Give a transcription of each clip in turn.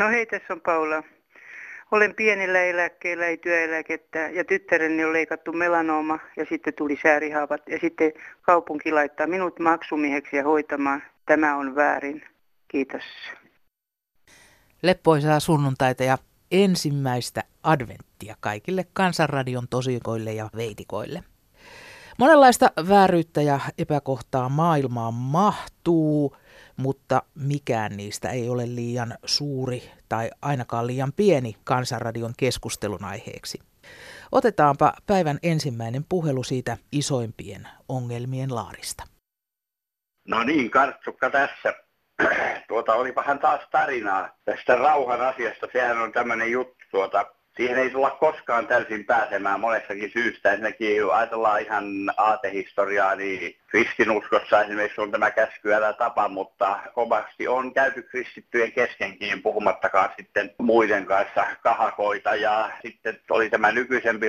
No hei, tässä on Paula. Olen pienellä eläkkeellä, ei työeläkettä ja tyttäreni on leikattu melanooma ja sitten tuli säärihaavat ja sitten kaupunki laittaa minut maksumieheksi ja hoitamaan. Tämä on väärin. Kiitos. Leppoisaa sunnuntaita ja ensimmäistä adventtia kaikille Kansanradion tosikoille ja veitikoille. Monenlaista vääryyttä ja epäkohtaa maailmaan mahtuu, mutta mikään niistä ei ole liian suuri tai ainakaan liian pieni Kansanradion keskustelun aiheeksi. Otetaanpa päivän ensimmäinen puhelu siitä isoimpien ongelmien laarista. No niin, Kartsukka tässä. Tuota, olipahan taas tarinaa tästä rauhan asiasta. Sehän on tämmöinen juttu, tuota, siihen ei tulla koskaan täysin pääsemään monessakin syystä. Ensinnäkin ajatellaan ihan aatehistoriaa, niin kristinuskossa esimerkiksi on tämä käsky älä tapa, mutta kovasti on käyty kristittyjen keskenkin, puhumattakaan sitten muiden kanssa kahakoita. Ja sitten oli tämä nykyisempi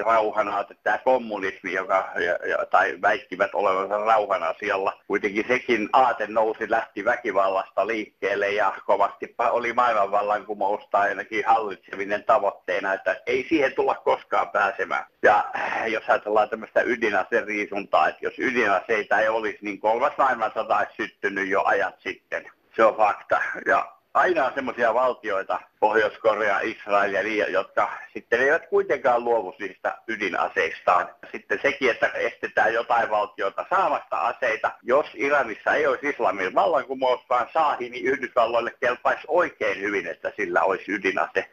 että tämä kommunismi, joka, ja, tai väittivät olevansa rauhan asialla. Kuitenkin sekin aate nousi, lähti väkivallasta liikkeelle ja kovasti oli maailmanvallankumousta ainakin hallitseminen tavoitteena, että ei siihen tulla koskaan pääsemään. Ja jos ajatellaan tämmöistä ydinaseriisuntaa, että jos ydinaseita ei olisi, niin kolmas maailmansota olisi syttynyt jo ajat sitten. Se on fakta. Ja aina on semmoisia valtioita, Pohjois-Korea, Israel ja niin, jotka sitten eivät kuitenkaan luovu niistä ydinaseistaan. Sitten sekin, että estetään jotain valtiota saamasta aseita. Jos Iranissa ei olisi islamin vallankumous, vaan saahi, niin Yhdysvalloille kelpaisi oikein hyvin, että sillä olisi ydinase.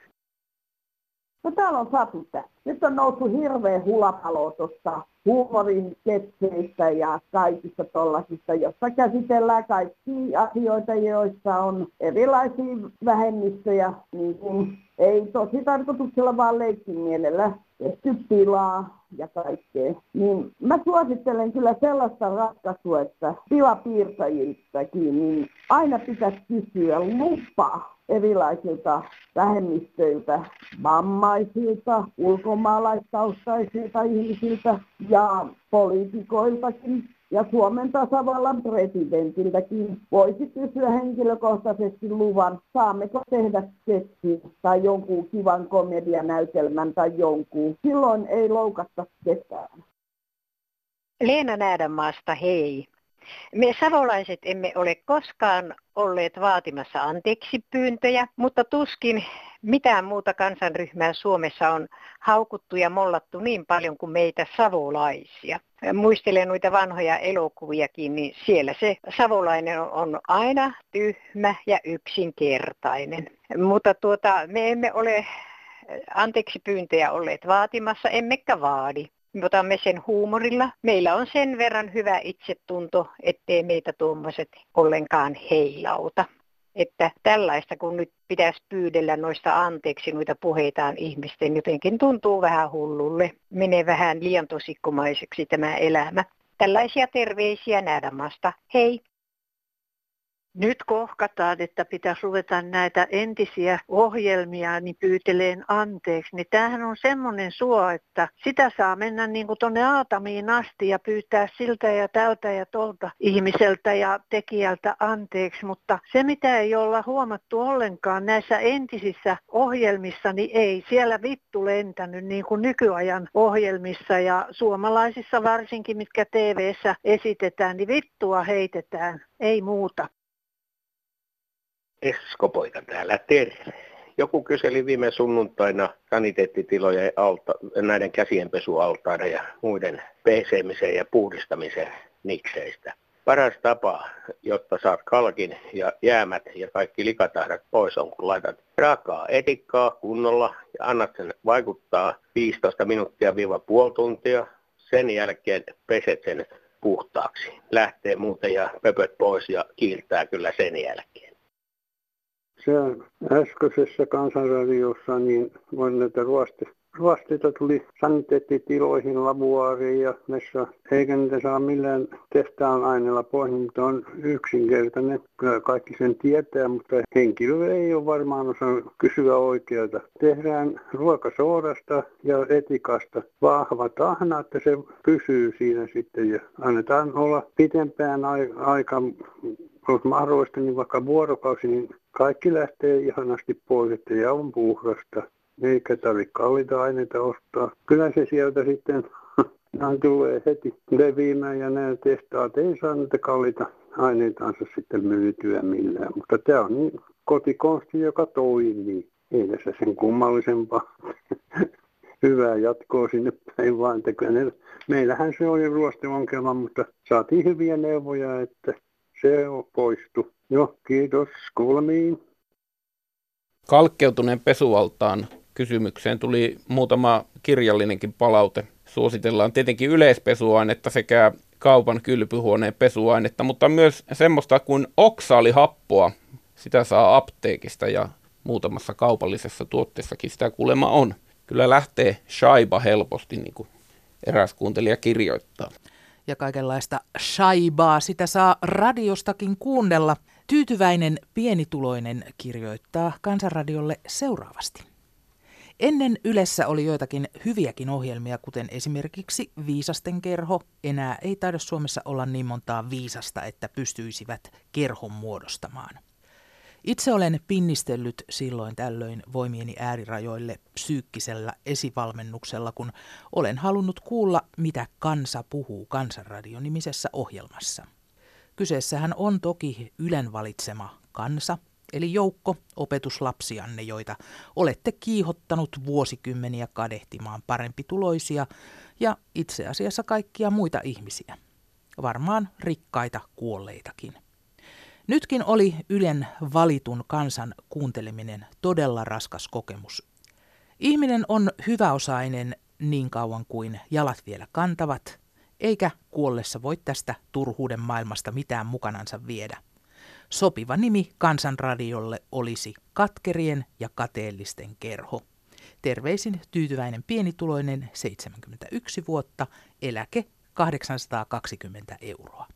No täällä on Satutta. Nyt on noussut hirveä hulapalo tuossa huumorin ketseistä ja kaikista tuollaisista, jossa käsitellään kaikki asioita, joissa on erilaisia vähemmistöjä, niin kuin ei tosi tarkoituksella vaan leikin mielellä tehty tilaa ja kaikkea. Niin mä suosittelen kyllä sellaista ratkaisua, että tilapiirtäjiltäkin, niin aina pitäisi kysyä lupa erilaisilta vähemmistöiltä, vammaisilta, ulkomaalaistaustaisilta ihmisiltä ja poliitikoiltakin. Ja Suomen tasavallan presidentiltäkin voisi kysyä henkilökohtaisesti luvan, saammeko tehdä sketsin tai jonkun kivan komedianäytelmän tai jonkun. Silloin ei loukata ketään. Leena Näädänmaasta, hei. Me savolaiset emme ole koskaan olleet vaatimassa anteeksi pyyntöjä, mutta tuskin mitään muuta kansanryhmää Suomessa on haukuttu ja mollattu niin paljon kuin meitä savolaisia. Muistelen noita vanhoja elokuviakin, niin siellä se savolainen on aina tyhmä ja yksinkertainen. Mutta tuota, me emme ole anteeksi pyyntöjä olleet vaatimassa, emmekä vaadi. Me otamme sen huumorilla. Meillä on sen verran hyvä itsetunto, ettei meitä tuommoiset ollenkaan heilauta. Että tällaista, kun nyt pitäisi pyydellä noista anteeksi noita puheitaan ihmisten, jotenkin tuntuu vähän hullulle. Menee vähän liian tosikkomaiseksi tämä elämä. Tällaisia terveisiä Näädämasta. Hei! Nyt kohkataan, että pitäisi ruveta näitä entisiä ohjelmia niin pyyteleen anteeksi, niin tämähän on semmoinen suo, että sitä saa mennä niin kuin tuonne Aatamiin asti ja pyytää siltä ja tältä ja tolta ihmiseltä ja tekijältä anteeksi, mutta se mitä ei olla huomattu ollenkaan näissä entisissä ohjelmissa, niin ei siellä vittu lentänyt niin kuin nykyajan ohjelmissa. Ja suomalaisissa varsinkin, mitkä tv esitetään, niin vittua heitetään, ei muuta. Esko-poika täällä, terve. Joku kyseli viime sunnuntaina saniteettitilojen alta, näiden käsienpesualtaiden ja muiden pesemiseen ja puhdistamisen nikseistä. Paras tapa, jotta saat kalkin ja jäämät ja kaikki likatahdat pois on, kun laitat raakaa etikkaa kunnolla ja annat sen vaikuttaa 15 minuuttia viiva puoli tuntia. Sen jälkeen peset sen puhtaaksi. Lähtee muuten ja pöpöt pois ja kiiltää kyllä sen jälkeen siellä äskeisessä kansanradiossa niin voin näitä ruoste, ruosteita tuli saniteettitiloihin, lavuaariin ja messa. Eikä niitä saa millään testaan aineella pois, mutta on yksinkertainen. Kyllä kaikki sen tietää, mutta henkilö ei ole varmaan osaa kysyä oikeata. Tehdään ruokasoodasta ja etikasta vahva tahna, että se pysyy siinä sitten ja annetaan olla pitempään aika, jos mahdollista, niin vaikka vuorokausi, niin kaikki lähtee ihanasti pois, että ja on puhdasta. Eikä tarvitse kalliita aineita ostaa. Kyllä se sieltä sitten nämä tulee heti leviämään ja nämä testaat ei saa näitä kalliita aineitansa sitten myytyä millään. Mutta tämä on niin kotikonsti, joka toimii. Ei tässä sen kummallisempaa. Hyvää jatkoa sinne päin vaan. Meillähän se oli ruosteongelma, mutta saatiin hyviä neuvoja, että se on poistu. Joo, kiitos. Kuulemiin. Kalkkeutuneen pesualtaan kysymykseen tuli muutama kirjallinenkin palaute. Suositellaan tietenkin yleispesuainetta sekä kaupan kylpyhuoneen pesuainetta, mutta myös semmoista kuin oksaalihappoa. Sitä saa apteekista ja muutamassa kaupallisessa tuotteessakin sitä kuulema on. Kyllä lähtee shaiba helposti, niin kuin eräs kuuntelija kirjoittaa. Ja kaikenlaista shaibaa sitä saa radiostakin kuunnella. Tyytyväinen pienituloinen kirjoittaa Kansanradiolle seuraavasti. Ennen Ylessä oli joitakin hyviäkin ohjelmia, kuten esimerkiksi Viisasten kerho. Enää ei taida Suomessa olla niin montaa viisasta, että pystyisivät kerhon muodostamaan. Itse olen pinnistellyt silloin tällöin voimieni äärirajoille psyykkisellä esivalmennuksella, kun olen halunnut kuulla, mitä kansa puhuu Kansanradion nimisessä ohjelmassa. Kyseessähän on toki Ylen valitsema kansa, eli joukko opetuslapsianne, joita olette kiihottanut vuosikymmeniä kadehtimaan parempituloisia ja itse asiassa kaikkia muita ihmisiä. Varmaan rikkaita kuolleitakin. Nytkin oli Ylen valitun kansan kuunteleminen todella raskas kokemus. Ihminen on hyväosainen niin kauan kuin jalat vielä kantavat, eikä kuollessa voi tästä turhuuden maailmasta mitään mukanansa viedä. Sopiva nimi kansanradiolle olisi Katkerien ja kateellisten kerho. Terveisin tyytyväinen pienituloinen 71 vuotta, eläke 820 euroa.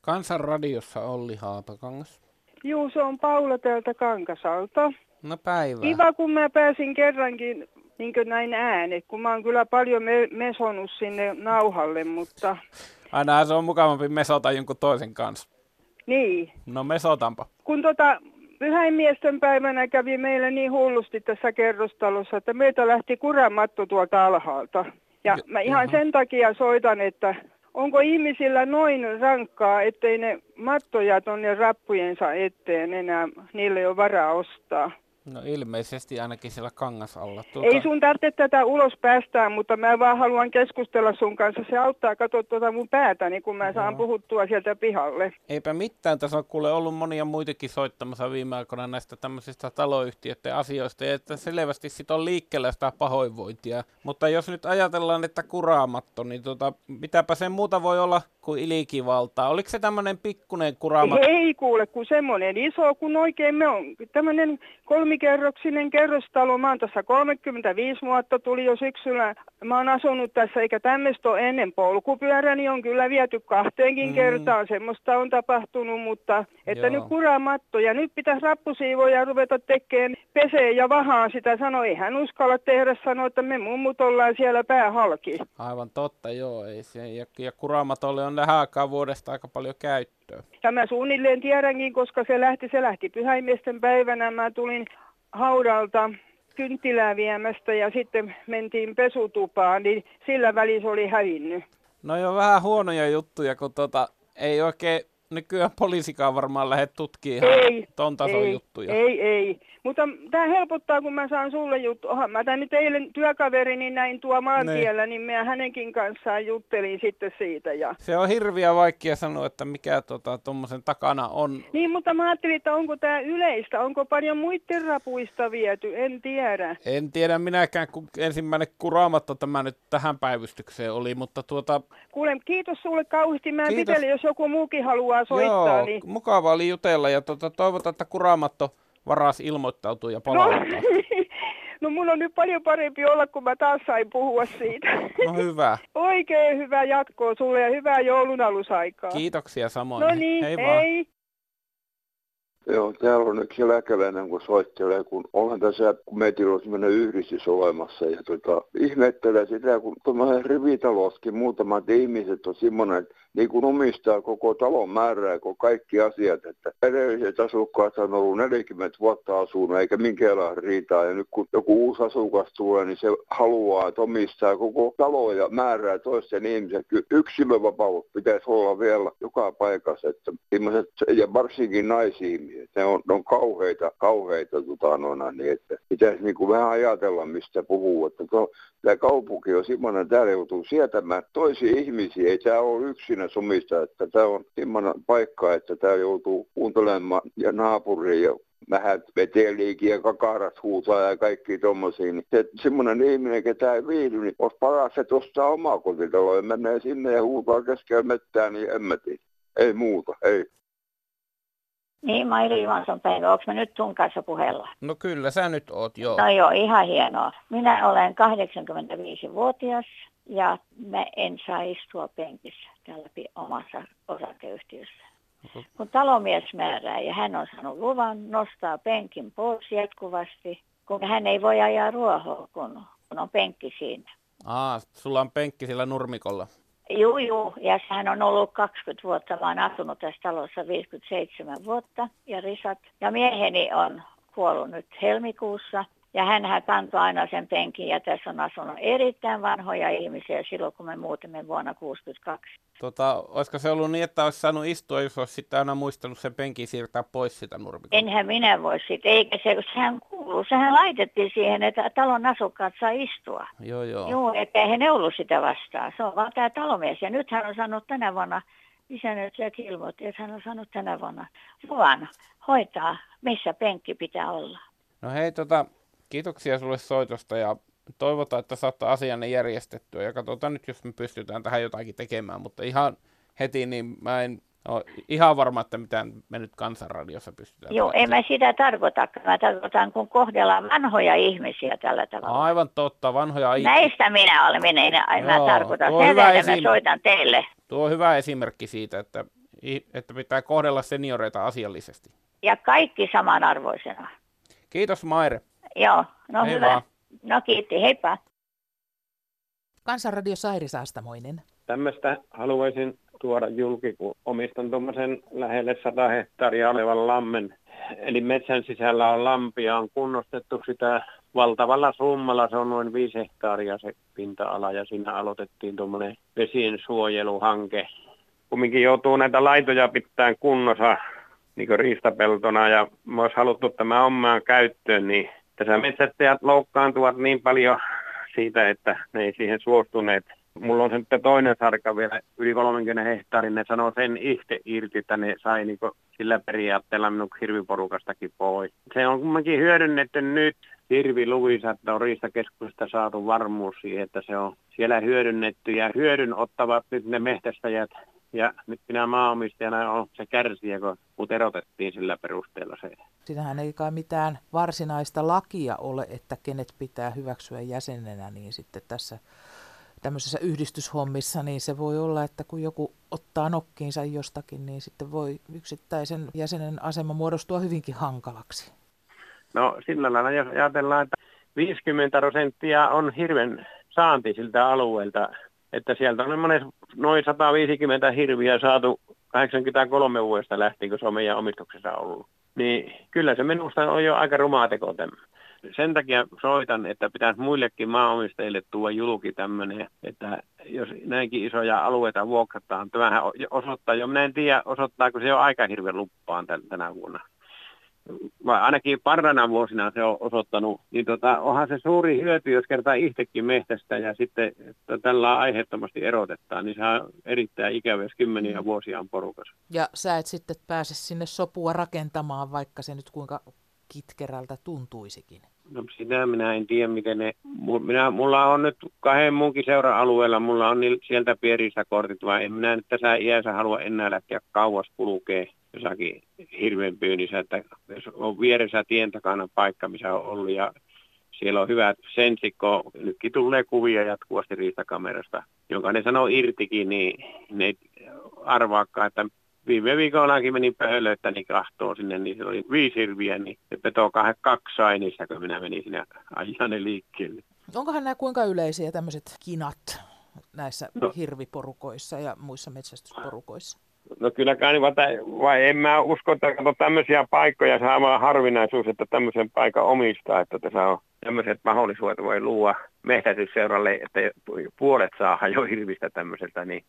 Kansanradiossa Olli Haapakangas. Juu, se on Paula täältä Kankasalta. No päivää. Kiva, kun mä pääsin kerrankin niin näin äänet, kun mä oon kyllä paljon me- mesonut sinne nauhalle, mutta... Aina se on mukavampi mesota jonkun toisen kanssa. Niin. No mesotanpa. Kun tota, pyhäinmiesten päivänä kävi meillä niin hullusti tässä kerrostalossa, että meitä lähti kuramatto tuolta alhaalta. Ja mä ihan sen takia soitan, että onko ihmisillä noin rankkaa, ettei ne mattoja tonne rappujensa eteen enää, niille ei ole varaa ostaa. No ilmeisesti ainakin siellä kangasalla. Tuota... Ei sun tarvitse tätä ulos päästää, mutta mä vaan haluan keskustella sun kanssa. Se auttaa katsoa tuota mun päätäni, niin kun mä saan Joo. puhuttua sieltä pihalle. Eipä mitään. Tässä on kuule ollut monia muitakin soittamassa viime aikoina näistä tämmöisistä taloyhtiöiden asioista. Ja että selvästi sit on liikkeellä sitä pahoinvointia. Mutta jos nyt ajatellaan, että kuraamatto, niin tota, mitäpä sen muuta voi olla kuin ilikivaltaa. Oliko se tämmöinen pikkunen kuraamatto? Ei kuule, kun semmoinen iso, kun oikein me on tämmöinen kolmi nelikerroksinen kerrostalo. Mä oon tässä 35 vuotta, tuli jo syksyllä. Mä oon asunut tässä, eikä tämmöistä ole ennen polkupyöräni on kyllä viety kahteenkin mm. kertaan. Semmoista on tapahtunut, mutta että Joo. nyt kuramatto ja nyt pitäisi rappusiivoja ruveta tekemään peseen ja vahaan sitä. Sanoi, ei hän uskalla tehdä, sanoi, että me mummut ollaan siellä päähalki. Aivan totta, joo. Ei se, ja, ja kuramatolle on tähän aikaan vuodesta aika paljon käyttöä. Ja mä suunnilleen tiedänkin, koska se lähti, se lähti pyhäimiesten päivänä. Mä tulin haudalta kynttilää viemästä ja sitten mentiin pesutupaan, niin sillä välissä oli hävinnyt. No jo vähän huonoja juttuja, kun tota, ei oikein nykyään poliisikaan varmaan lähde tutkimaan ei, ton tason ei, juttuja. Ei, ei. Mutta tämä helpottaa, kun mä saan sulle juttu. Oha, mä tämän nyt eilen työkaverini näin tuo maantiellä, niin, niin mä hänenkin kanssaan juttelin sitten siitä. Ja... Se on hirviä vaikea sanoa, että mikä tuommoisen tota, takana on. Niin, mutta mä ajattelin, että onko tämä yleistä, onko paljon muiden rapuista viety, en tiedä. En tiedä minäkään, kun ensimmäinen kuraamatto tämä nyt tähän päivystykseen oli, mutta tuota... Kuule, kiitos sulle kauheasti, mä pitelen, jos joku muukin haluaa soittaa. Joo, niin... mukava oli jutella ja tuota, toivotaan, että kuraamatto varas ilmoittautua ja palauttaa? No mun on nyt paljon parempi olla, kun mä taas sain puhua siitä. No hyvä. Oikein hyvää jatkoa sulle ja hyvää joulun alusaikaa. Kiitoksia samoin. No niin, hei. hei. Joo, täällä on yksi eläkeläinen, kun soittelee, kun olen tässä, kun meillä on sellainen yhdistys olemassa, ja tota, ihmettelee sitä, kun tuommoinen rivitaloskin muutamat ihmiset on semmoinen, niin kuin omistaa koko talon määrää, kun kaikki asiat, että edelliset asukkaat on ollut 40 vuotta asunut, eikä minkäänlaista riitaa, ja nyt kun joku uusi asukas tulee, niin se haluaa, että omistaa koko talo ja määrää toisten ihmisen. Kyllä yksilövapaus pitäisi olla vielä joka paikassa, että ja varsinkin naisihmiset, ne on, ne on kauheita, kauheita tota, noina, niin että pitäisi niin kuin vähän ajatella, mistä puhuu, että to, tämä kaupunki on semmoinen, täällä joutuu sietämään toisia ihmisiä, ei tämä ole yksinä sumista, että tämä on semmoinen paikka, että tämä joutuu kuuntelemaan ja naapuriin ja vähän veteliikin ja kakarat huutaa ja kaikki tommosia, niin se, semmoinen ihminen, ketä ei viihdy, niin olisi paras, että ostaa omaa kotitaloa ja menee sinne ja huutaa keskellä mettää, niin en mä tiedä. Ei muuta, ei. Niin, Mairi Juhansson päivä. Onko mä nyt sun kanssa puhella? No kyllä, sä nyt oot, joo. No joo, ihan hienoa. Minä olen 85-vuotias ja mä en saa istua penkissä täällä omassa osakeyhtiössä. Kun talomies määrää ja hän on saanut luvan nostaa penkin pois jatkuvasti, kun hän ei voi ajaa ruohoa, kun, kun on penkki siinä. Aa, sulla on penkki sillä nurmikolla. Joo, joo. Ja hän on ollut 20 vuotta. Mä oon asunut tässä talossa 57 vuotta ja risat. Ja mieheni on kuollut nyt helmikuussa. Ja hän kantoi aina sen penkin ja tässä on asunut erittäin vanhoja ihmisiä silloin, kun me muutimme vuonna 1962. Tota, olisiko se ollut niin, että olisi saanut istua, jos olisi sitten aina muistanut sen penkin siirtää pois sitä nurmikosta? Enhän minä voi sitten, eikä se, sehän kuuluu, sehän laitettiin siihen, että talon asukkaat saa istua. Joo, joo. Joo, että eihän ne ollut sitä vastaan, se on vaan tämä talomies. Ja nyt hän on saanut tänä vuonna, se ilmoitti, että hän on saanut tänä vuonna luvan hoitaa, missä penkki pitää olla. No hei, tota, kiitoksia sulle soitosta ja toivotaan, että saattaa asianne järjestettyä ja katsotaan nyt, jos me pystytään tähän jotakin tekemään, mutta ihan heti niin mä en ole ihan varma, että mitään me nyt kansanradiossa pystytään. Joo, en mä sitä tarkoita. Mä tarkoitan, kun kohdellaan vanhoja ihmisiä tällä tavalla. Aivan totta, vanhoja ihmisiä. Näistä minä olen, minä, minä Joo, tarkoitan. Sen esim... mä soitan teille. Tuo on hyvä esimerkki siitä, että, että pitää kohdella senioreita asiallisesti. Ja kaikki samanarvoisena. Kiitos Maire. Joo, no Hei hyvä. Vaan. No kiitti, heippa. Kansanradio Sairi Saastamoinen. Tämmöistä haluaisin tuoda julki, kun omistan tuommoisen lähelle 100 hehtaaria olevan lammen. Eli metsän sisällä on lampia, on kunnostettu sitä valtavalla summalla, se on noin 5 hehtaaria se pinta-ala ja siinä aloitettiin tuommoinen vesien suojeluhanke. Kumminkin joutuu näitä laitoja pitämään kunnossa niin riistapeltona ja me olisi haluttu tämä omaan käyttöön, niin tässä metsästäjät loukkaantuvat niin paljon siitä, että ne ei siihen suostuneet. Mulla on sitten toinen sarka vielä yli 30 hehtaarin, ne sanoo sen itse irti, että ne sai niin sillä periaatteella minun hirviporukastakin pois. Se on kummankin hyödynnetty nyt hirviluvissa, että on Riistakeskusta saatu varmuus siihen, että se on siellä hyödynnetty ja hyödyn ottavat nyt ne mehtästäjät ja nyt minä maanomistajana on se kärsiä, kun mut erotettiin sillä perusteella se. Siinähän ei kai mitään varsinaista lakia ole, että kenet pitää hyväksyä jäsenenä, niin sitten tässä tämmöisessä yhdistyshommissa, niin se voi olla, että kun joku ottaa nokkiinsa jostakin, niin sitten voi yksittäisen jäsenen asema muodostua hyvinkin hankalaksi. No sillä lailla, jos ajatellaan, että 50 prosenttia on hirven saanti siltä alueelta, että sieltä on noin 150 hirviä saatu 83 vuodesta lähtien, kun se on meidän omistuksessa ollut. Niin kyllä se minusta on jo aika rumaa teko Sen takia soitan, että pitäisi muillekin maanomistajille tuoda julki tämmöinen, että jos näinkin isoja alueita vuokrataan, tämähän osoittaa jo, minä en tiedä osoittaako se jo aika hirveän luppaan tänä vuonna vai ainakin parana vuosina se on osoittanut, niin tota, onhan se suuri hyöty, jos kertaa itsekin mehtästä ja sitten tällä aiheettomasti erotetaan, niin se on erittäin ikävä, jos kymmeniä mm. vuosia on porukassa. Ja sä et sitten pääse sinne sopua rakentamaan, vaikka se nyt kuinka kitkerältä tuntuisikin. No sitä minä en tiedä, miten ne... Minä, mulla on nyt kahden muunkin seura-alueella, mulla on sieltä pierissä kortit, vai en minä nyt tässä iässä halua enää lähteä kauas kulkee jossakin hirveän pyynnissä, että jos on vieressä tien takana paikka, missä on ollut ja siellä on hyvät sensikko, nytkin tulee kuvia jatkuvasti riistakamerasta, jonka ne sanoo irtikin, niin ne arvaakaan, että viime viikollakin menin pöhölöittäni kahtoon sinne, niin se oli viisi hirviä, niin se peto kaksi sai niissä, kun minä menin sinne ajan liikkeelle. Onkohan nämä kuinka yleisiä tämmöiset kinat näissä no. hirviporukoissa ja muissa metsästysporukoissa? No kyllä kai, vai, vai en mä usko, että kato, tämmöisiä paikkoja saa vaan harvinaisuus, että tämmöisen paikan omistaa, että tässä on tämmöiset mahdollisuudet voi luua mehtätysseuralle, että puolet saa jo hirvistä tämmöiseltä, niin.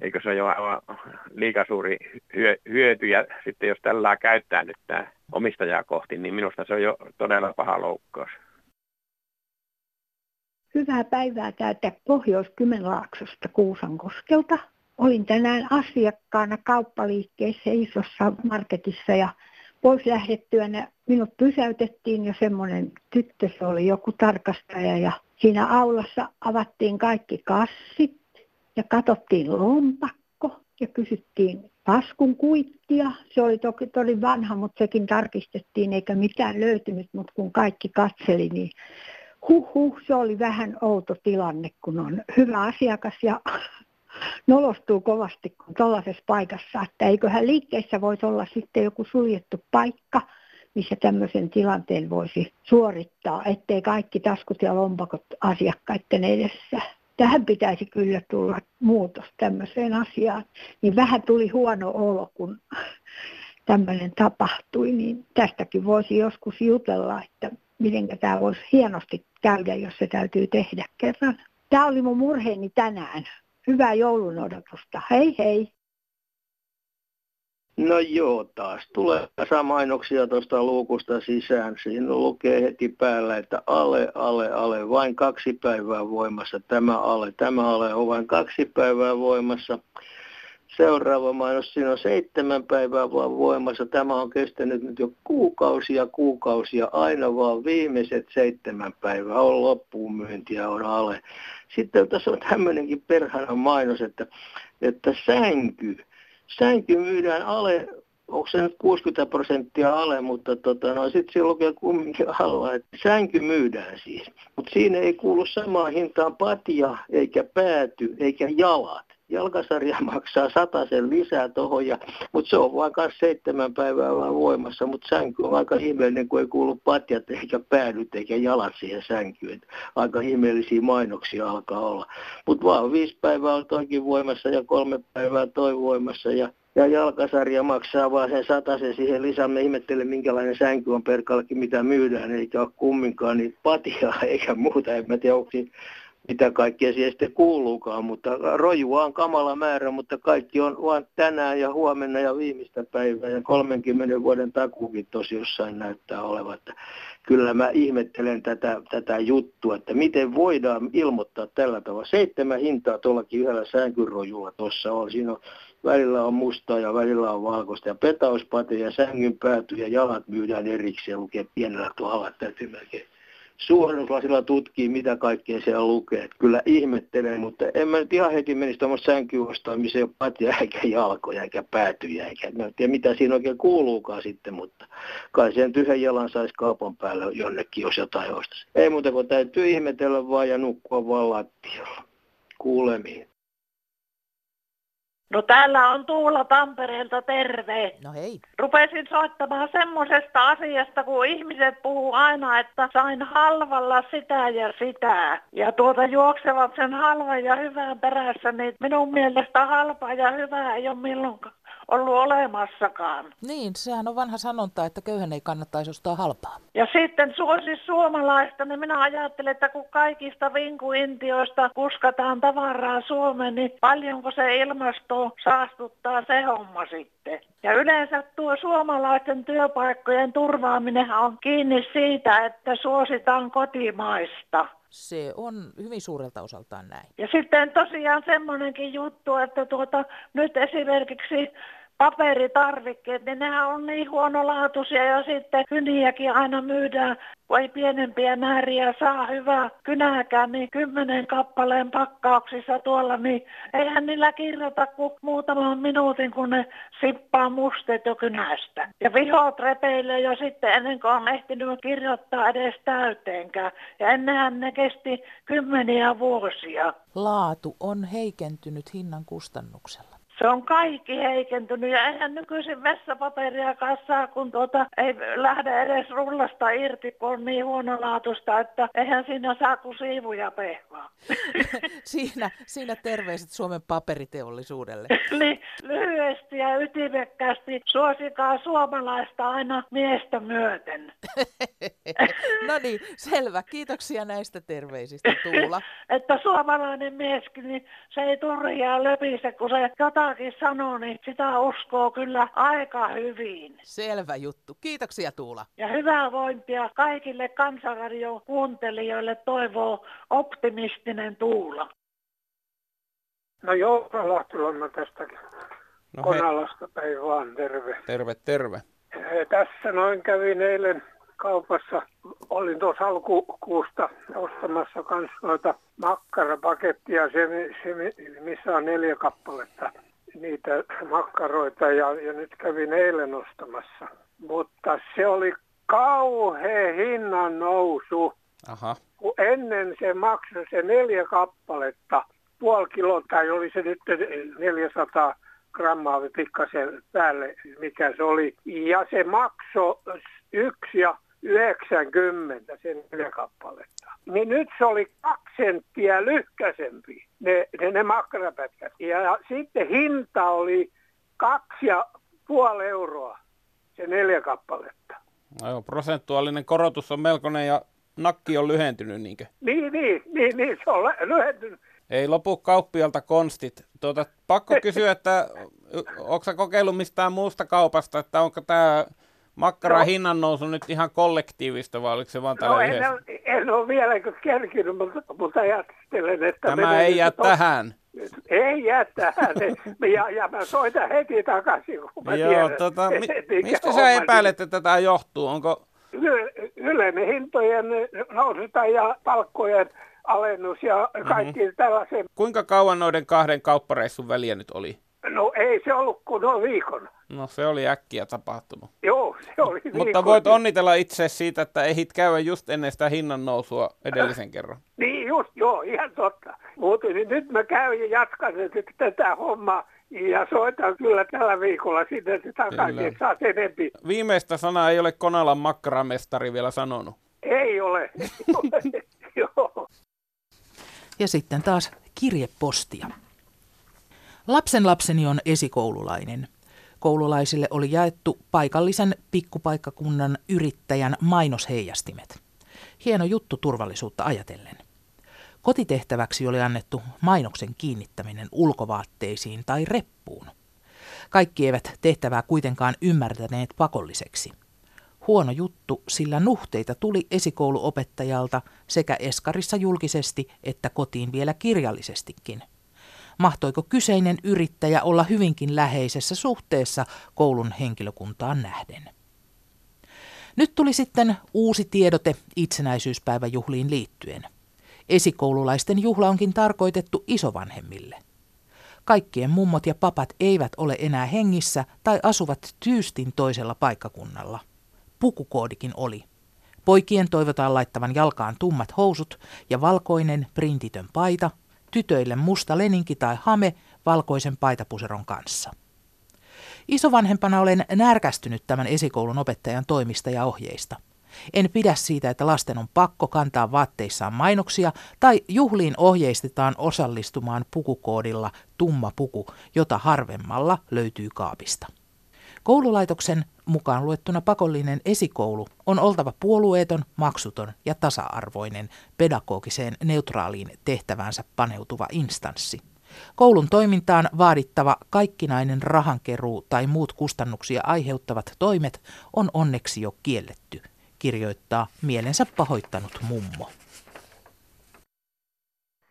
Eikö se ole jo aivan liika suuri hyö, hyöty, ja sitten jos tällä käyttää nyt tämä omistajaa kohti, niin minusta se on jo todella paha loukkaus. Hyvää päivää täältä Pohjois-Kymenlaaksosta Kuusankoskelta. Olin tänään asiakkaana kauppaliikkeessä isossa marketissa ja pois lähdettyä minut pysäytettiin ja semmoinen tyttö, se oli joku tarkastaja ja siinä aulassa avattiin kaikki kassit ja katsottiin lompakko ja kysyttiin paskun kuittia. Se oli toki tosi vanha, mutta sekin tarkistettiin eikä mitään löytynyt, mutta kun kaikki katseli, niin huh se oli vähän outo tilanne, kun on hyvä asiakas ja nolostuu kovasti kun tuollaisessa paikassa, että eiköhän liikkeessä voisi olla sitten joku suljettu paikka, missä tämmöisen tilanteen voisi suorittaa, ettei kaikki taskut ja lompakot asiakkaiden edessä. Tähän pitäisi kyllä tulla muutos tämmöiseen asiaan. Niin vähän tuli huono olo, kun tämmöinen tapahtui, niin tästäkin voisi joskus jutella, että miten tämä voisi hienosti käydä, jos se täytyy tehdä kerran. Tämä oli mun murheeni tänään. Hyvää joulun odotusta. Hei hei. No joo, taas tulee mainoksia tuosta luukusta sisään. Siinä lukee heti päällä, että ale, ale, ale, vain kaksi päivää voimassa. Tämä ale, tämä ale on vain kaksi päivää voimassa. Seuraava mainos, siinä on seitsemän päivää vaan voimassa. Tämä on kestänyt nyt jo kuukausia, kuukausia, aina vaan viimeiset seitsemän päivää on loppuun myyntiä, on ale. Sitten tässä on tämmöinenkin perhana mainos, että, että sänky, sänky myydään ale, onko se nyt 60 prosenttia ale, mutta tota, no, sitten siellä lukee kumminkin alla, että sänky myydään siis. Mutta siinä ei kuulu samaan hintaan patja, eikä pääty, eikä jalat jalkasarja maksaa sen lisää tuohon, mutta se on vain kanssa seitsemän päivää vaan voimassa, mutta sänky on aika ihmeellinen, kun ei kuulu patjat eikä päädyt eikä jalat siihen sänkyyn. Aika ihmeellisiä mainoksia alkaa olla. Mutta vaan viisi päivää on toikin voimassa ja kolme päivää toi voimassa ja ja jalkasarja maksaa vaan sen sen siihen lisää. Me ihmettele, minkälainen sänky on perkallekin, mitä myydään, eikä ole kumminkaan niin patiaa eikä muuta. En mä tiedä, onko mitä kaikkea siihen sitten kuuluukaan, mutta rojua on kamala määrä, mutta kaikki on vain tänään ja huomenna ja viimeistä päivää ja 30 vuoden takuukin tosi jossain näyttää olevan. Että kyllä mä ihmettelen tätä, tätä juttua, että miten voidaan ilmoittaa tällä tavalla. Seitsemän hintaa tuollakin yhdellä sänkyrojulla tuossa on. Siinä on välillä on mustaa ja välillä on valkoista ja petauspate ja sängyn pääty ja jalat myydään erikseen lukee pienellä tuolla, täytyy melkein suurennuslasilla tutkii, mitä kaikkea siellä lukee. Että kyllä ihmettelee, mutta en mä nyt ihan heti menisi tuommoista sänkyostaan, missä ei ole patja eikä jalkoja eikä päätyjä. Eikä en tiedä, mitä siinä oikein kuuluukaan sitten, mutta kai sen yhden jalan saisi kaupan päälle jonnekin, jos jotain ostaisi. Ei muuta kuin täytyy ihmetellä vaan ja nukkua vaan lattialla. Kuulemiin. No täällä on Tuula Tampereelta, terve. No hei. Rupesin soittamaan semmoisesta asiasta, kun ihmiset puhuu aina, että sain halvalla sitä ja sitä. Ja tuota juoksevat sen halvan ja hyvän perässä, niin minun mielestä halpa ja hyvää ei ole milloinkaan ollut olemassakaan. Niin, sehän on vanha sanonta, että köyhän ei kannattaisi ostaa halpaa. Ja sitten suosi suomalaista, niin minä ajattelen, että kun kaikista vinkuintioista kuskataan tavaraa Suomeen, niin paljonko se ilmasto saastuttaa se homma sitten. Ja yleensä tuo suomalaisten työpaikkojen turvaaminen on kiinni siitä, että suositaan kotimaista. Se on hyvin suurelta osaltaan näin. Ja sitten tosiaan semmoinenkin juttu, että tuota, nyt esimerkiksi paperitarvikkeet, niin nehän on niin huonolaatuisia ja sitten kyniäkin aina myydään, kun ei pienempiä määriä saa hyvää kynääkään, niin kymmenen kappaleen pakkauksissa tuolla, niin eihän niillä kirjoita kuin muutaman minuutin, kun ne sippaa mustet jo kynästä. Ja vihot repeilee jo sitten ennen kuin on ehtinyt kirjoittaa edes täyteenkään. Ja ennenhän ne kesti kymmeniä vuosia. Laatu on heikentynyt hinnan kustannuksella. Se on kaikki heikentynyt ja eihän nykyisin vessapaperia kassaa, kun tuota ei lähde edes rullasta irti, kun on niin huonolaatuista, että eihän siinä saa kuin siivuja pehvaa. siinä, siinä terveiset Suomen paperiteollisuudelle. niin, lyhyesti ja ytimekkäästi suosikaa suomalaista aina miestä myöten. no niin, selvä. Kiitoksia näistä terveisistä, Tuula. että suomalainen mieskin, niin se ei turjaa löpise, kun se jotakin sanoo, niin sitä uskoo kyllä aika hyvin. Selvä juttu. Kiitoksia Tuula. Ja hyvää vointia kaikille kansanradion kuuntelijoille toivoo optimistinen Tuula. No Jouko Lahtilanna tästä no Konalasta päin vaan, terve. Terve, terve. Tässä noin kävin eilen kaupassa. Olin tuossa alkukuusta ostamassa kans noita makkarapakettia, se, se, missä on neljä kappaletta niitä makkaroita ja, ja nyt kävin eilen ostamassa. Mutta se oli kauhea hinnan nousu. Aha. Kun ennen se maksoi se neljä kappaletta, puoli kiloa tai oli se nyt 400 grammaa pikkasen päälle, mikä se oli. Ja se maksoi yksi ja 90 sen neljä kappaletta. Niin nyt se oli kaksi senttiä lyhkäsempi, ne, ne, ne makkarapätkät. Ja sitten hinta oli kaksi ja puoli euroa, se neljä kappaletta. No joo, prosentuaalinen korotus on melkoinen ja nakki on lyhentynyt, niinkö? Niin, niin, niin, niin se on lyhentynyt. Ei lopu kauppialta konstit. Tuota, pakko kysyä, että onko kokeillut mistään muusta kaupasta, että onko tämä makkara no. hinnan nousu nyt ihan kollektiivista vai oliko se vaan no, en, ole, en ole vielä kerkinyt, mutta, mutta ajattelen, että... Tämä ei jää to... tähän. Ei jää tähän. ja, ja mä soitan heti takaisin, kun mä Joo, tiedän, tota, mi, mistä sä epäilet, että tätä johtuu? Onko... Yleinen hintojen nousuta ja palkkojen alennus ja kaikki mm-hmm. tällaisen. Kuinka kauan noiden kahden kauppareissun väliä nyt oli? No ei se ollut kuin noin viikon. No se oli äkkiä tapahtunut. Joo, se oli viikon. Mutta voit onnitella itse siitä, että ehdit käydä just ennen sitä hinnan nousua edellisen kerran. Niin just, joo, ihan totta. Mutta niin nyt mä käyn ja jatkan tätä hommaa. Ja soitan kyllä tällä viikolla sinne takaisin, että saa enempi. Viimeistä sanaa ei ole Konalan makkaramestari vielä sanonut. Ei ole. Joo. Ja sitten taas kirjepostia. Lapsen lapseni on esikoululainen. Koululaisille oli jaettu paikallisen pikkupaikkakunnan yrittäjän mainosheijästimet. Hieno juttu turvallisuutta ajatellen. Kotitehtäväksi oli annettu mainoksen kiinnittäminen ulkovaatteisiin tai reppuun. Kaikki eivät tehtävää kuitenkaan ymmärtäneet pakolliseksi. Huono juttu, sillä nuhteita tuli esikouluopettajalta sekä Eskarissa julkisesti että kotiin vielä kirjallisestikin – mahtoiko kyseinen yrittäjä olla hyvinkin läheisessä suhteessa koulun henkilökuntaan nähden. Nyt tuli sitten uusi tiedote itsenäisyyspäiväjuhliin liittyen. Esikoululaisten juhla onkin tarkoitettu isovanhemmille. Kaikkien mummot ja papat eivät ole enää hengissä tai asuvat tyystin toisella paikkakunnalla. Pukukoodikin oli. Poikien toivotaan laittavan jalkaan tummat housut ja valkoinen printitön paita – tytöille musta leninki tai hame valkoisen paitapuseron kanssa. Isovanhempana olen närkästynyt tämän esikoulun opettajan toimista ja ohjeista. En pidä siitä, että lasten on pakko kantaa vaatteissaan mainoksia tai juhliin ohjeistetaan osallistumaan pukukoodilla tumma puku, jota harvemmalla löytyy kaapista. Koululaitoksen mukaan luettuna pakollinen esikoulu on oltava puolueeton, maksuton ja tasa-arvoinen pedagogiseen neutraaliin tehtävänsä paneutuva instanssi. Koulun toimintaan vaadittava kaikkinainen rahankeruu tai muut kustannuksia aiheuttavat toimet on onneksi jo kielletty, kirjoittaa mielensä pahoittanut mummo.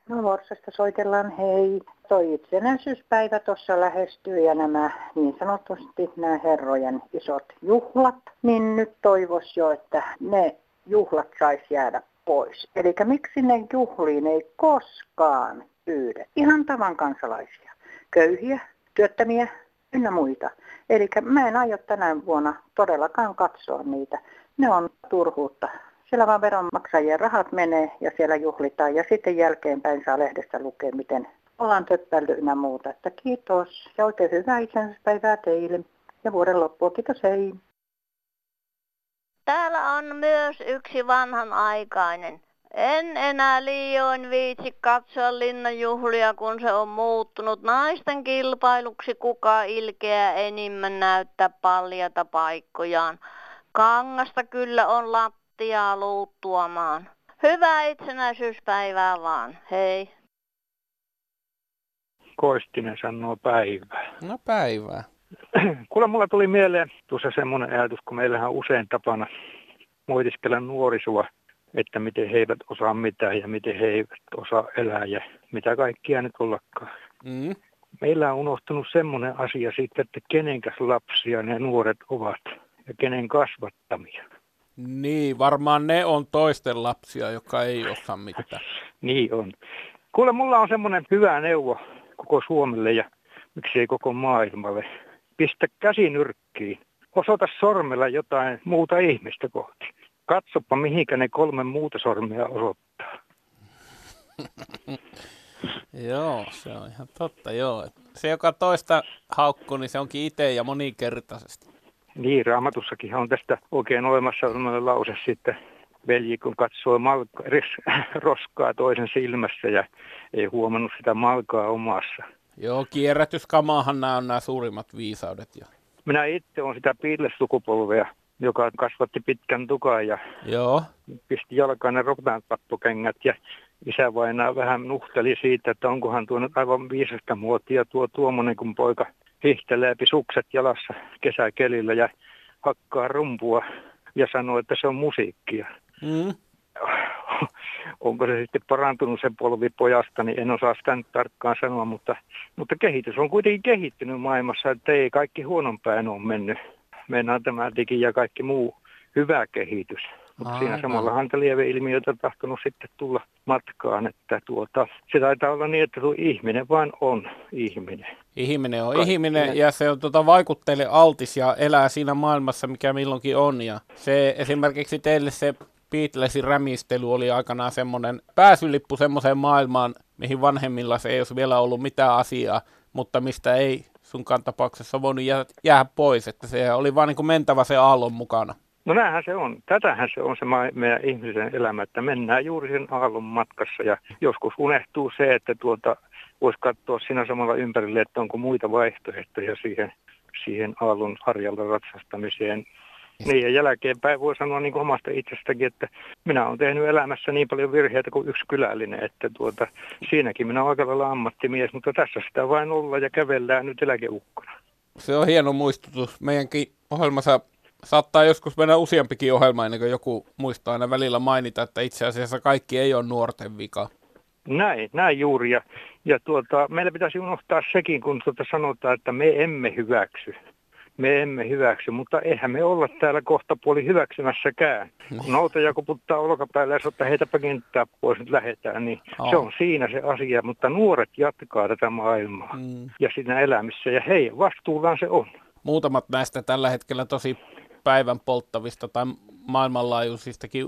No Vorsasta soitellaan hei. Toi itsenäisyyspäivä tuossa lähestyy ja nämä niin sanotusti nämä herrojen isot juhlat, niin nyt toivois jo, että ne juhlat saisi jäädä pois. Eli miksi ne juhliin ei koskaan pyydä ihan tavan kansalaisia, köyhiä, työttömiä ynnä muita. Eli mä en aio tänä vuonna todellakaan katsoa niitä. Ne on turhuutta siellä vaan veronmaksajien rahat menee ja siellä juhlitaan ja sitten jälkeenpäin saa lehdestä lukea, miten ollaan töppäilty ynnä muuta. Että kiitos ja oikein hyvää itsenäisyyspäivää teille ja vuoden loppua. Kiitos, hei. Täällä on myös yksi vanhanaikainen. En enää liioin viitsi katsoa linnanjuhlia, kun se on muuttunut naisten kilpailuksi, kuka ilkeä enimmän näyttää paljata paikkojaan. Kangasta kyllä on lattiaa luuttuamaan. Hyvää itsenäisyyspäivää vaan. Hei. Koistinen sanoo päivää. No päivää. Kuule, mulla tuli mieleen tuossa semmoinen ajatus, kun meillähän on usein tapana moitiskella nuorisoa, että miten he eivät osaa mitään ja miten he eivät osaa elää ja mitä kaikkia nyt ollakaan. Mm. Meillä on unohtunut semmoinen asia siitä, että kenenkäs lapsia ne nuoret ovat ja kenen kasvattamia. Niin, varmaan ne on toisten lapsia, jotka ei osaa mitään. niin on. Kuule, mulla on semmoinen hyvä neuvo koko Suomelle ja miksei koko maailmalle. Pistä käsi nyrkkiin. Osoita sormella jotain muuta ihmistä kohti. Katsopa, mihinkä ne kolme muuta sormia osoittaa. joo, se on ihan totta, joo. Se, joka toista haukkuu, niin se onkin itse ja monikertaisesti. Niin, raamatussakin on tästä oikein olemassa lause sitten, velji kun katsoo malka, roskaa toisen silmässä ja ei huomannut sitä malkaa omassa. Joo, kierrätyskamaahan nämä on nämä suurimmat viisaudet jo. Minä itse olen sitä piillesukupolvea, joka kasvatti pitkän tukan ja Joo. pisti jalkaan ne rotanpappukengät ja isä vainaa vähän nuhteli siitä, että onkohan tuo nyt aivan viisasta muotia tuo tuommoinen, kun poika hihtelee sukset jalassa kesäkelillä ja hakkaa rumpua ja sanoo, että se on musiikkia. Mm. Onko se sitten parantunut se polvi pojasta, niin en osaa sitä nyt tarkkaan sanoa, mutta, mutta kehitys on kuitenkin kehittynyt maailmassa, että ei kaikki huonompään ole mennyt. Mennään tämä digi ja kaikki muu hyvä kehitys. Mutta siinä samalla hankalieveilmiöitä on tahtonut sitten tulla matkaan, että tuota, se taitaa olla niin, että tuo ihminen vain on ihminen. Ihminen on Kaikki ihminen ja se on tuota, vaikutteille altis ja elää siinä maailmassa, mikä milloinkin on. Ja se esimerkiksi teille se Beatlesin rämistely oli aikanaan semmoinen pääsylippu semmoiseen maailmaan, mihin vanhemmilla se ei olisi vielä ollut mitään asiaa, mutta mistä ei sunkaan tapauksessa voinut jää, jää pois, että se oli vaan niin kuin mentävä se aallon mukana. No näinhän se on. Tätähän se on se meidän ihmisen elämä, että mennään juuri sen aallon matkassa ja joskus unehtuu se, että tuota, voisi katsoa siinä samalla ympärille, että onko muita vaihtoehtoja siihen, siihen aallon harjalla ratsastamiseen. Niin ja jälkeenpäin voi sanoa niin kuin omasta itsestäkin, että minä olen tehnyt elämässä niin paljon virheitä kuin yksi kylällinen, että tuota, siinäkin minä olen aika lailla ammattimies, mutta tässä sitä vain olla ja kävellään nyt eläkeukkona. Se on hieno muistutus. Meidänkin ohjelmassa saattaa joskus mennä useampikin ohjelma ennen kuin joku muistaa aina välillä mainita, että itse asiassa kaikki ei ole nuorten vika. Näin, näin juuri. Ja, ja tuota, meillä pitäisi unohtaa sekin, kun tuota sanotaan, että me emme hyväksy. Me emme hyväksy, mutta eihän me olla täällä kohta puoli hyväksymässäkään. Kun noutaja kuputtaa olkapäälle ja sanoo, että heitäpä kenttää pois, nyt lähdetään, niin oh. se on siinä se asia. Mutta nuoret jatkaa tätä maailmaa mm. ja siinä elämissä, ja hei, vastuullaan se on. Muutamat näistä tällä hetkellä tosi päivän polttavista tai maailmanlaajuisistakin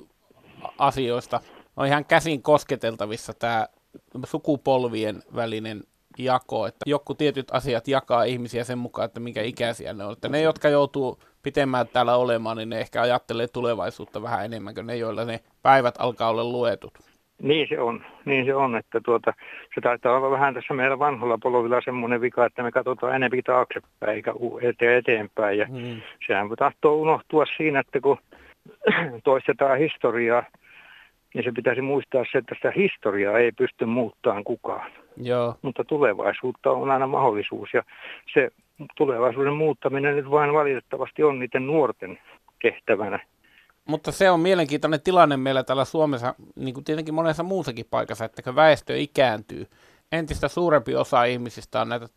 asioista on ihan käsin kosketeltavissa tämä sukupolvien välinen jako, että joku tietyt asiat jakaa ihmisiä sen mukaan, että minkä ikäisiä ne on. Että ne, jotka joutuu pitemmään täällä olemaan, niin ne ehkä ajattelee tulevaisuutta vähän enemmän kuin ne, joilla ne päivät alkaa olla luetut. Niin se on, niin se on, että tuota, se taitaa olla vähän tässä meillä vanhalla polvilla semmoinen vika, että me katsotaan enemmän taaksepäin eikä eteen eteenpäin. Ja mm. sehän tahtoo unohtua siinä, että kun toistetaan historiaa, niin se pitäisi muistaa se, että sitä historiaa ei pysty muuttamaan kukaan. Joo. Mutta tulevaisuutta on aina mahdollisuus ja se tulevaisuuden muuttaminen nyt vain valitettavasti on niiden nuorten tehtävänä. Mutta se on mielenkiintoinen tilanne meillä täällä Suomessa, niin kuin tietenkin monessa muussakin paikassa, että kun väestö ikääntyy, entistä suurempi osa ihmisistä on näitä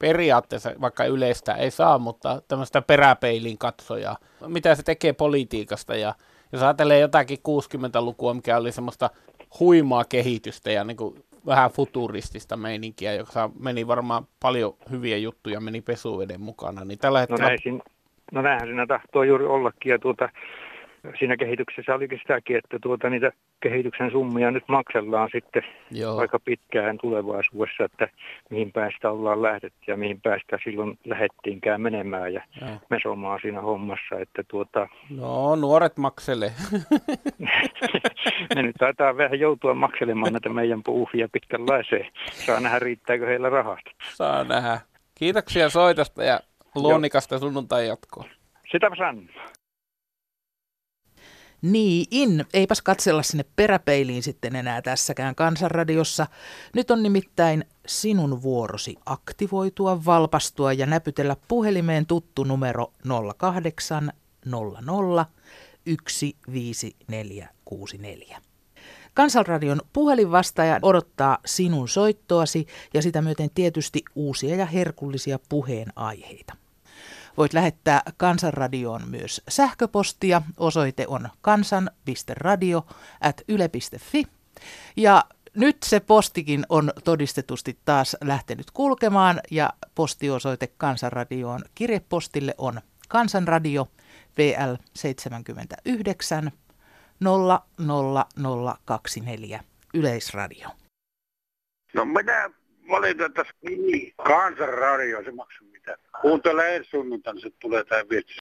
periaatteessa, vaikka yleistä ei saa, mutta tämmöistä peräpeilin katsoja. Mitä se tekee politiikasta ja jos ajattelee jotakin 60-lukua, mikä oli semmoista huimaa kehitystä ja niin kuin vähän futuristista meininkiä, joka meni varmaan paljon hyviä juttuja, meni pesuveden mukana, niin tällä no hetkellä... No, näin, no näinhän siinä tahtoo juuri ollakin, ja tuota, siinä kehityksessä olikin sitäkin, että tuota niitä kehityksen summia nyt maksellaan sitten Joo. aika pitkään tulevaisuudessa, että mihin päästä ollaan lähdetty ja mihin päästä silloin lähettiinkään menemään ja Joo. mesomaan siinä hommassa, että tuota, No, nuoret maksele. ne nyt taitaa vähän joutua makselemaan näitä meidän puuhia pitkänlaiseen. Saa nähdä, riittääkö heillä rahasta. Saa nähdä. Kiitoksia soitosta ja luonnikasta sunnuntai jatkoa. Sitäpä sanon. Niin, eipäs katsella sinne peräpeiliin sitten enää tässäkään kansanradiossa. Nyt on nimittäin sinun vuorosi aktivoitua, valpastua ja näpytellä puhelimeen tuttu numero 08 00 15464. Kansanradion puhelinvastaaja odottaa sinun soittoasi ja sitä myöten tietysti uusia ja herkullisia puheenaiheita. Voit lähettää Kansanradioon myös sähköpostia. Osoite on kansan.radio.yle.fi. Ja nyt se postikin on todistetusti taas lähtenyt kulkemaan ja postiosoite Kansanradioon kirjepostille on Kansanradio VL 79 00024 Yleisradio. No mitä valitettavasti niin, kansanradio, se maksaa sitä. Kuuntele ensi sunnuntaina, se tulee tämä vitsi.